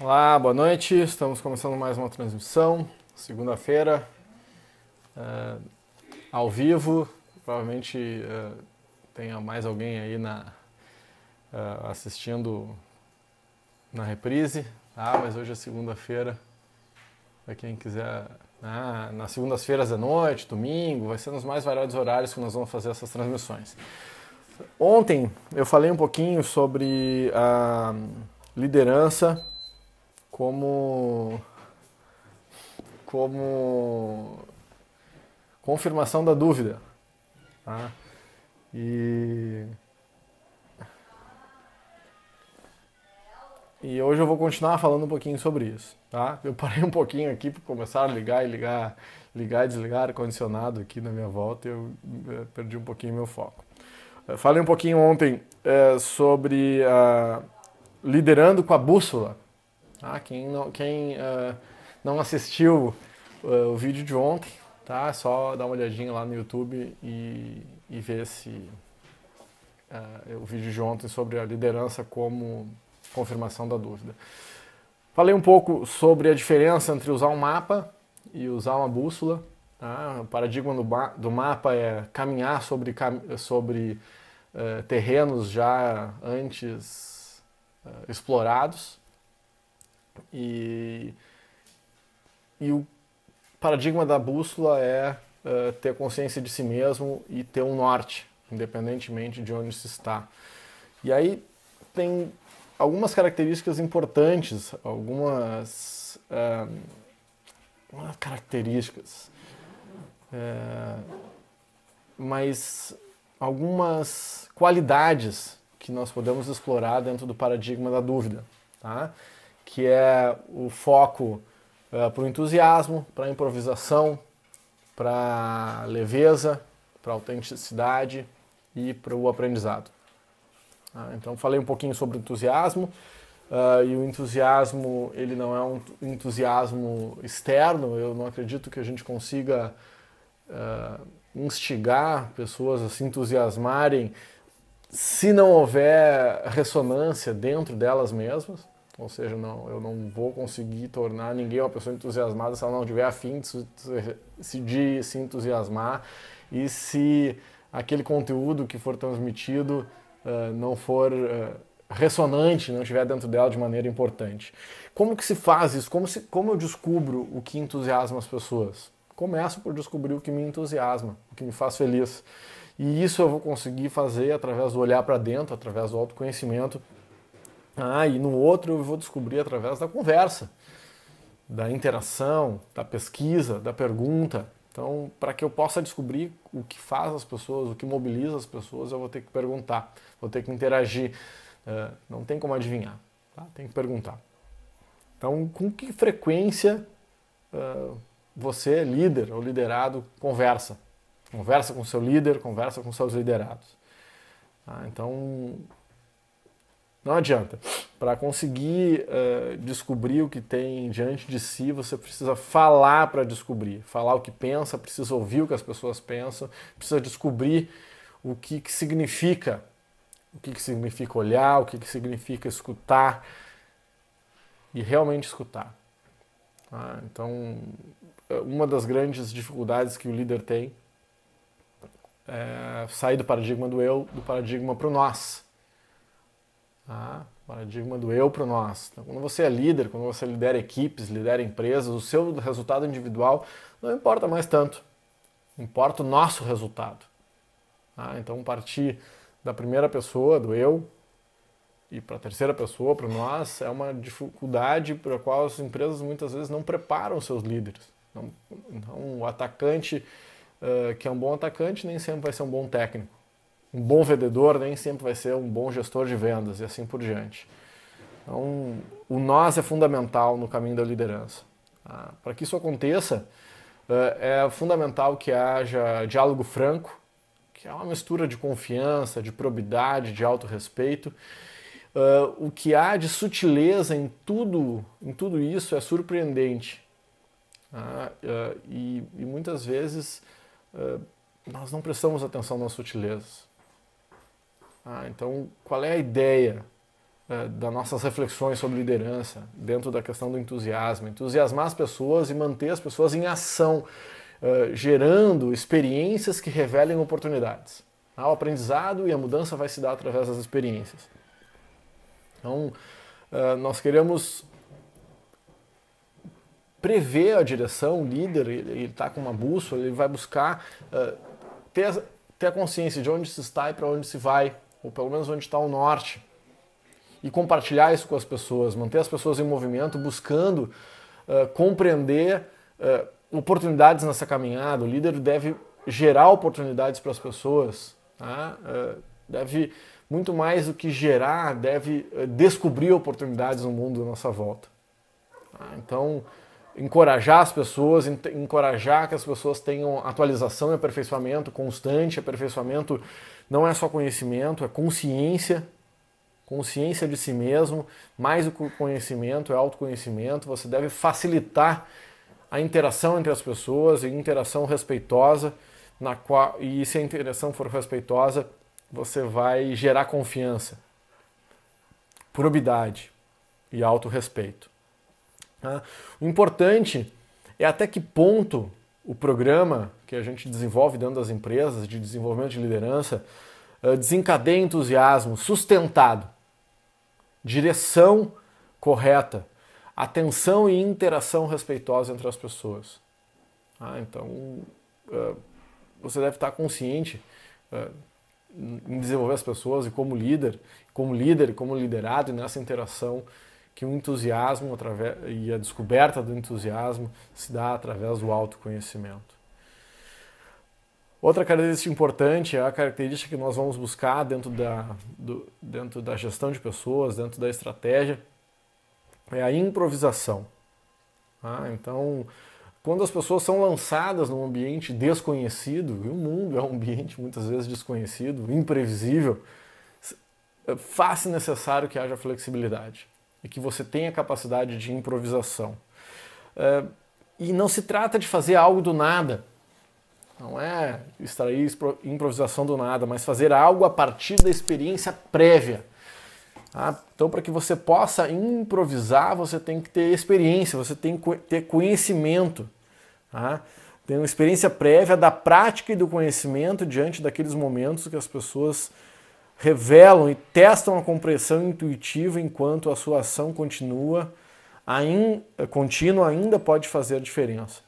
Olá, boa noite. Estamos começando mais uma transmissão, segunda-feira, uh, ao vivo. Provavelmente uh, tenha mais alguém aí na, uh, assistindo na reprise, tá? mas hoje é segunda-feira. Para quem quiser, né? nas segundas-feiras à noite, domingo, vai ser nos mais variados horários que nós vamos fazer essas transmissões. Ontem eu falei um pouquinho sobre a liderança como como confirmação da dúvida. Tá? E, e hoje eu vou continuar falando um pouquinho sobre isso. Tá? Eu parei um pouquinho aqui para começar a ligar e ligar, ligar e desligar ar-condicionado aqui na minha volta e eu eh, perdi um pouquinho meu foco. Eu falei um pouquinho ontem é, sobre a, liderando com a bússola. Ah, quem não, quem, uh, não assistiu uh, o vídeo de ontem, tá? É só dar uma olhadinha lá no YouTube e, e ver se uh, o vídeo de ontem sobre a liderança como confirmação da dúvida. Falei um pouco sobre a diferença entre usar um mapa e usar uma bússola. Tá? O paradigma do, do mapa é caminhar sobre, sobre terrenos já antes explorados e, e o paradigma da bússola é uh, ter consciência de si mesmo e ter um norte, independentemente de onde se está. E aí tem algumas características importantes, algumas uh, características, uh, mas algumas qualidades que nós podemos explorar dentro do paradigma da dúvida. Tá? Que é o foco uh, para o entusiasmo, para a improvisação, para a leveza, para a autenticidade e para o aprendizado. Ah, então falei um pouquinho sobre o entusiasmo uh, e o entusiasmo ele não é um entusiasmo externo. Eu não acredito que a gente consiga uh, instigar pessoas a se entusiasmarem se não houver ressonância dentro delas mesmas. Ou seja, não, eu não vou conseguir tornar ninguém uma pessoa entusiasmada se ela não tiver afim de se, de se entusiasmar e se aquele conteúdo que for transmitido uh, não for uh, ressonante, não estiver dentro dela de maneira importante. Como que se faz isso? Como, se, como eu descubro o que entusiasma as pessoas? Começo por descobrir o que me entusiasma, o que me faz feliz. E isso eu vou conseguir fazer através do olhar para dentro, através do autoconhecimento ah, e no outro eu vou descobrir através da conversa, da interação, da pesquisa, da pergunta. Então, para que eu possa descobrir o que faz as pessoas, o que mobiliza as pessoas, eu vou ter que perguntar, vou ter que interagir. Uh, não tem como adivinhar, tá? tem que perguntar. Então, com que frequência uh, você, líder ou liderado, conversa? Conversa com seu líder, conversa com seus liderados. Ah, então, não adianta. Para conseguir uh, descobrir o que tem diante de si, você precisa falar para descobrir. Falar o que pensa, precisa ouvir o que as pessoas pensam, precisa descobrir o que, que significa. O que, que significa olhar, o que, que significa escutar e realmente escutar. Ah, então, uma das grandes dificuldades que o líder tem é sair do paradigma do eu, do paradigma para o nós. Tá? Paradigma do eu para o nós. Então, quando você é líder, quando você lidera equipes, lidera empresas, o seu resultado individual não importa mais tanto. Importa o nosso resultado. Tá? Então, partir da primeira pessoa, do eu, e para a terceira pessoa, para nós, é uma dificuldade para a qual as empresas muitas vezes não preparam seus líderes. Então, o atacante, uh, que é um bom atacante, nem sempre vai ser um bom técnico um bom vendedor nem sempre vai ser um bom gestor de vendas e assim por diante. Então, o nós é fundamental no caminho da liderança. Ah, Para que isso aconteça, eh, é fundamental que haja diálogo franco, que é uma mistura de confiança, de probidade, de autorrespeito. Uh, o que há de sutileza em tudo, em tudo isso é surpreendente. Uh, uh, e, e, muitas vezes nós não prestamos atenção nas sutilezas. Ah, então, qual é a ideia uh, das nossas reflexões sobre liderança, dentro da questão do entusiasmo, entusiasmar as pessoas e manter as pessoas em ação, uh, gerando experiências que revelem oportunidades. Ah, o aprendizado e a mudança vai se dar através das experiências. Então, nós queremos prever a direção, o líder, ele está com uma bússola, ele vai buscar ter, ter a consciência de onde se está e para onde se vai, ou pelo menos onde está o norte. E compartilhar isso com as pessoas, manter as pessoas em movimento, buscando uh, compreender uh, oportunidades nessa caminhada. O líder deve gerar oportunidades para as pessoas, tá? deve, muito mais do que gerar, deve descobrir oportunidades no mundo à nossa volta. Tá? Então, encorajar as pessoas, encorajar que as pessoas tenham atualização e aperfeiçoamento constante. Aperfeiçoamento não é só conhecimento, é consciência, consciência de si mesmo, mais do que conhecimento, é autoconhecimento. Você deve facilitar a interação entre as pessoas, e interação respeitosa, na qual, e se a interação for respeitosa, você vai gerar confiança, probidade e autorrespeito. Tá? O importante é até que ponto o programa que a gente desenvolve dentro das empresas de desenvolvimento de liderança eh, desencadeia entusiasmo sustentado, direção correta, atenção e interação respeitosa entre as pessoas. Ah, então, eh, você deve estar consciente eh, em desenvolver as pessoas e como líder, como líder, como liderado e nessa interação que o entusiasmo através, e a descoberta do entusiasmo se dá através do autoconhecimento. Outra característica importante é a característica que nós vamos buscar dentro da, do, dentro da gestão de pessoas, dentro da estratégia, é a improvisação. Ah, então, quando as pessoas são lançadas num ambiente desconhecido, e o mundo é um ambiente muitas vezes desconhecido, imprevisível, faz-se necessário que haja flexibilidade e que você tenha capacidade de improvisação. É, e não se trata de fazer algo do nada. Não é extrair improvisação do nada, mas fazer algo a partir da experiência prévia. Tá? Então, para que você possa improvisar, você tem que ter experiência, você tem que ter conhecimento. Tá? Tem uma experiência prévia da prática e do conhecimento diante daqueles momentos que as pessoas revelam e testam a compreensão intuitiva enquanto a sua ação continua, ainda, contínua ainda pode fazer diferença.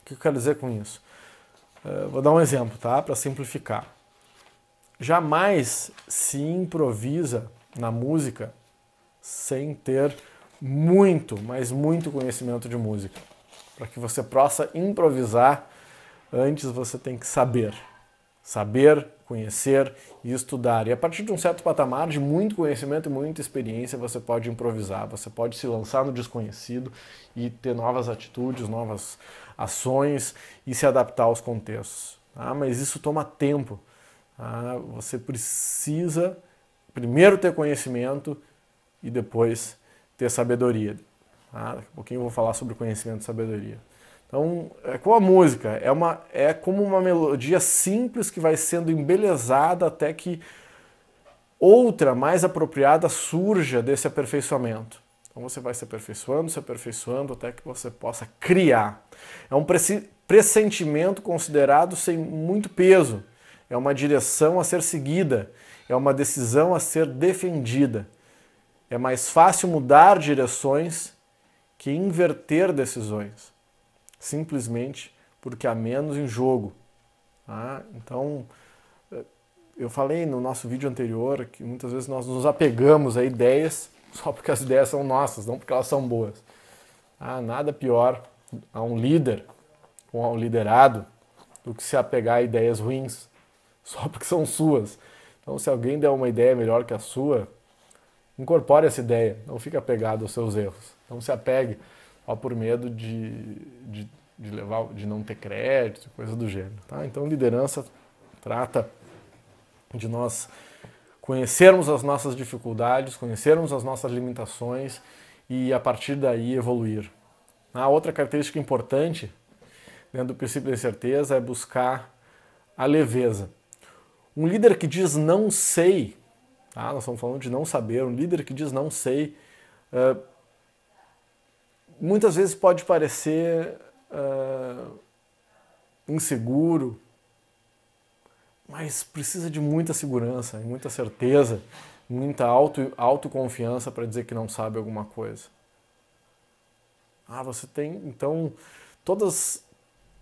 O que eu quero dizer com isso? Uh, vou dar um exemplo, tá? Para simplificar. Jamais se improvisa na música sem ter muito, mas muito conhecimento de música. Para que você possa improvisar, antes você tem que saber. Saber conhecer e estudar. E a partir de um certo patamar de muito conhecimento e muita experiência, você pode improvisar, você pode se lançar no desconhecido e ter novas atitudes, novas ações e se adaptar aos contextos. Tá? Mas isso toma tempo. Tá? Você precisa primeiro ter conhecimento e depois ter sabedoria. Tá? Daqui a pouquinho eu vou falar sobre conhecimento e sabedoria. Então, é como a música, é, uma, é como uma melodia simples que vai sendo embelezada até que outra mais apropriada surja desse aperfeiçoamento. Então você vai se aperfeiçoando, se aperfeiçoando até que você possa criar. É um pressentimento considerado sem muito peso. É uma direção a ser seguida. É uma decisão a ser defendida. É mais fácil mudar direções que inverter decisões simplesmente porque há menos em jogo. Tá? Então, eh, eu falei no nosso vídeo anterior que muitas vezes nós nos apegamos a ideias só porque as ideias são nossas, não porque elas são boas. Ah, nada pior a um líder ou a um liderado do que se apegar a ideias ruins só porque são suas. Então, se alguém der uma ideia melhor que a sua, incorpore essa ideia, não fique apegado aos seus erros. Não se apegue só por medo de, de, de, levar, de não ter crédito, coisa do gênero. Tá? Então, liderança trata de nós conhecermos as nossas dificuldades, conhecermos as nossas limitações e, a partir daí, evoluir. A outra característica importante dentro do princípio da incerteza é buscar a leveza. Um líder que diz não sei Tá? Nós estamos falando de não saber. Um líder que diz não sei, uh, muitas vezes pode parecer uh, inseguro, mas precisa de muita segurança, muita certeza, muita auto, autoconfiança para dizer que não sabe alguma coisa. Ah, você tem, então, todas,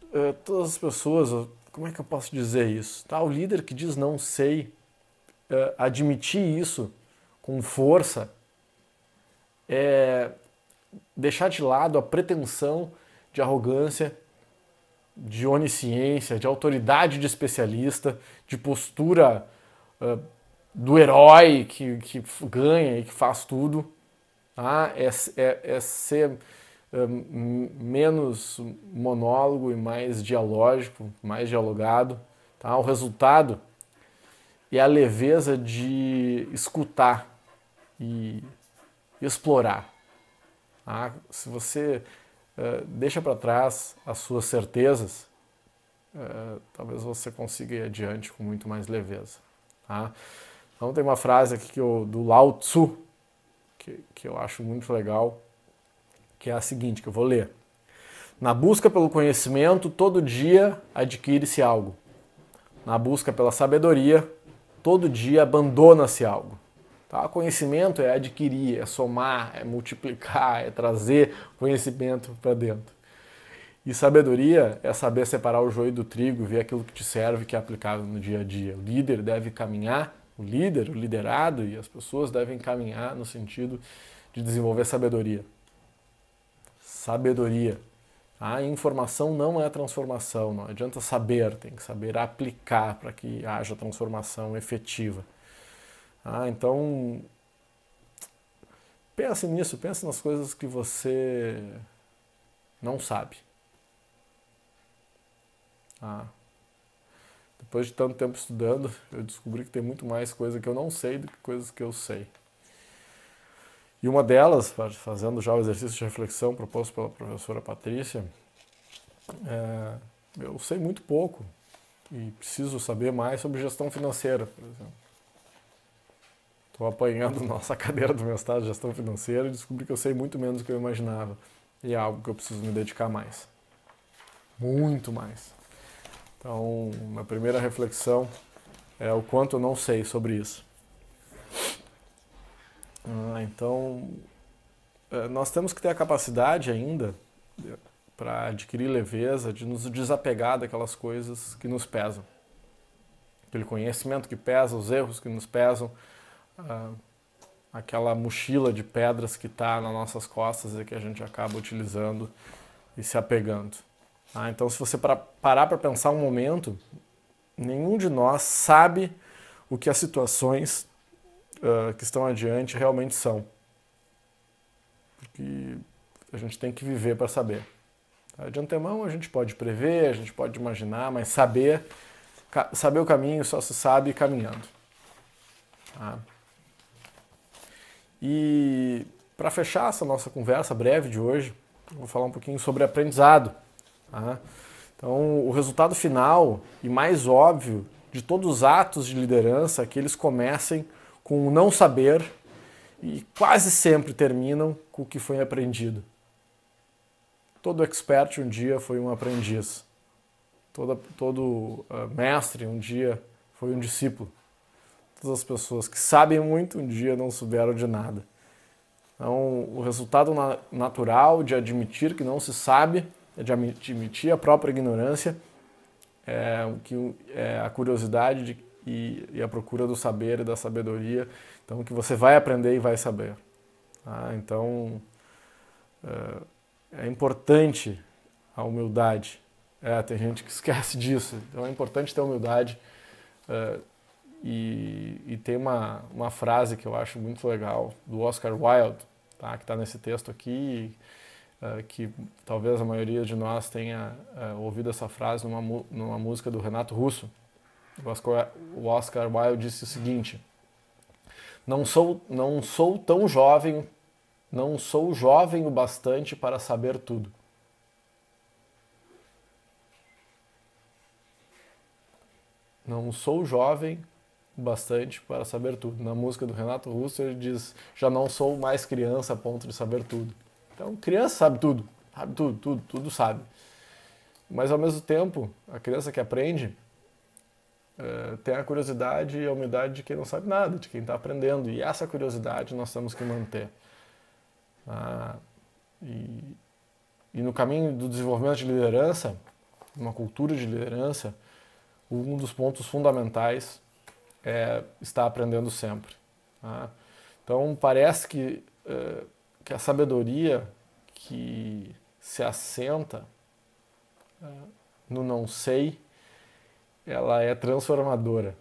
uh, todas as pessoas, como é que eu posso dizer isso? Tá, o líder que diz não sei, uh, admitir isso com força, é deixar de lado a pretensão de arrogância, de onisciência, de autoridade de especialista, de postura uh, do herói que, que ganha e que faz tudo. Tá? É, é, é ser menos monólogo e mais dialógico, mais dialogado. Tá? O resultado é a leveza de escutar e explorar. Ah, se você uh, deixa para trás as suas certezas, uh, talvez você consiga ir adiante com muito mais leveza. Tá? Então tem uma frase aqui que eu, do Lao Tzu, que, que eu acho muito legal, que é a seguinte, que eu vou ler. Na busca pelo conhecimento, todo dia adquire-se algo. Na busca pela sabedoria, todo dia abandona-se algo. Tá? Conhecimento é adquirir, é somar, é multiplicar, é trazer conhecimento para dentro. E sabedoria é saber separar o joio do trigo, ver aquilo que te serve, que é aplicável no dia a dia. O líder deve caminhar, o líder, o liderado e as pessoas devem caminhar no sentido de desenvolver sabedoria. Sabedoria. A informação não é transformação, não adianta saber, tem que saber aplicar para que haja transformação efetiva. Ah, então, pense nisso, pense nas coisas que você não sabe. Ah, depois de tanto tempo estudando, eu descobri que tem muito mais coisa que eu não sei do que coisas que eu sei. E uma delas, fazendo já o exercício de reflexão proposto pela professora Patrícia, é, eu sei muito pouco e preciso saber mais sobre gestão financeira, por exemplo. Estou apanhando nossa cadeira do meu estado de gestão financeira e descobri que eu sei muito menos do que eu imaginava. E é algo que eu preciso me dedicar mais. Muito mais. Então, minha primeira reflexão é o quanto eu não sei sobre isso. Ah, então, é, nós temos que ter a capacidade ainda para adquirir leveza, de nos desapegar daquelas coisas que nos pesam. Aquele conhecimento que pesa, os erros que nos pesam, uh, aquela mochila de pedras que está nas nossas costas e que a gente acaba utilizando e se apegando. Ah, então, se você para, parar para pensar um momento, nenhum de nós sabe o que as situações uh, que estão adiante realmente são. Porque a gente tem que viver para saber. Tá? De antemão, a gente pode prever, a gente pode imaginar, mas saber, saber o caminho só se sabe caminhando. Tá? E para fechar essa nossa conversa breve de hoje, vou falar um pouquinho sobre aprendizado. Tá? Então, o resultado final e mais óbvio de todos os atos de liderança é que eles comecem com o não saber e quase sempre terminam com o que foi aprendido. Todo expert um dia foi um aprendiz. Todo, todo uh, mestre um dia foi um discípulo todas as pessoas que sabem muito um dia não souberam de nada. Então, o resultado na natural de admitir que não se sabe, é de admitir a própria ignorância, é, que, é a curiosidade de, e, e, a procura do saber e da sabedoria. Então, que você vai aprender e vai saber. Tá? Então, é, é importante a humildade. É, tem gente que esquece disso. Então, é importante ter humildade. É, e, e, tem uma, uma frase que eu acho muito legal do Oscar Wilde, tá? que está nesse texto aqui, uh, que talvez a maioria de nós tenha uh, ouvido essa frase numa, numa música do Renato Russo. O Oscar, o Oscar Wilde disse o seguinte: não sou, não sou tão jovem, não sou jovem o bastante para saber tudo. Não sou jovem bastante para saber tudo. Na música do Renato Russo ele diz: Já não sou mais criança a ponto de saber tudo. Então, criança sabe tudo, sabe tudo, tudo, tudo sabe. Mas ao mesmo tempo, a criança que aprende é, tem a curiosidade e a humildade de quem não sabe nada, de quem está aprendendo. E essa curiosidade nós temos que manter. Ah, e, e no caminho do desenvolvimento de liderança, uma cultura de liderança, um dos pontos fundamentais é estar aprendendo sempre. Tá? Então, parece que, uh, que a sabedoria que se assenta uh, no não sei, ela é transformadora.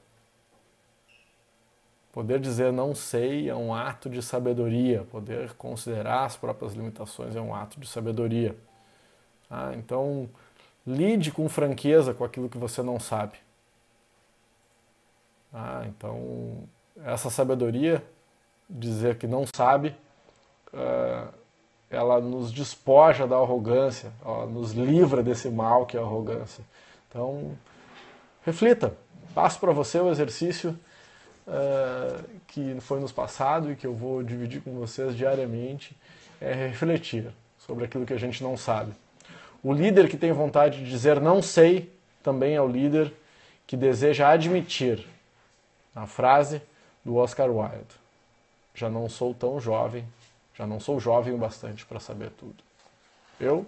Poder dizer não sei é um ato de sabedoria, poder considerar as próprias limitações é um ato de sabedoria. Tá? Então, lide com franqueza com aquilo que você não sabe. Ah, então, essa sabedoria, dizer que não sabe, uh, ela nos despoja da arrogância, ela nos livra desse mal que é a arrogância. Então, reflita. Passo para você o exercício uh, que foi nos passado e que eu vou dividir com vocês diariamente, é refletir sobre aquilo que a gente não sabe. O líder que tem vontade de dizer não sei também é o líder que deseja admitir a frase do Oscar Wilde: Já não sou tão jovem, já não sou jovem o bastante para saber tudo. Eu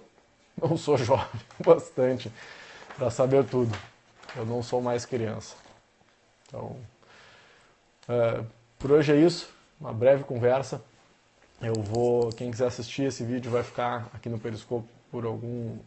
não sou jovem o bastante para saber tudo. Eu não sou mais criança. Então, é, por hoje é isso. Uma breve conversa. Eu vou, quem quiser assistir esse vídeo vai ficar aqui no Periscope por algum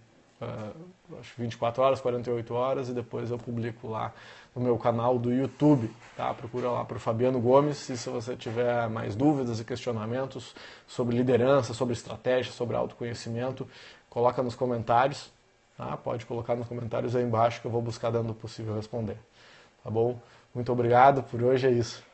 uh, acho 24 horas, 48 horas e depois eu publico lá no meu canal do YouTube, tá? Procura lá para Fabiano Gomes e se você tiver mais dúvidas e questionamentos sobre liderança, sobre estratégia, sobre autoconhecimento, coloca nos comentários, tá? Pode colocar nos comentários aí embaixo que eu vou buscar dando o possível responder, tá bom? Muito obrigado, por hoje é isso.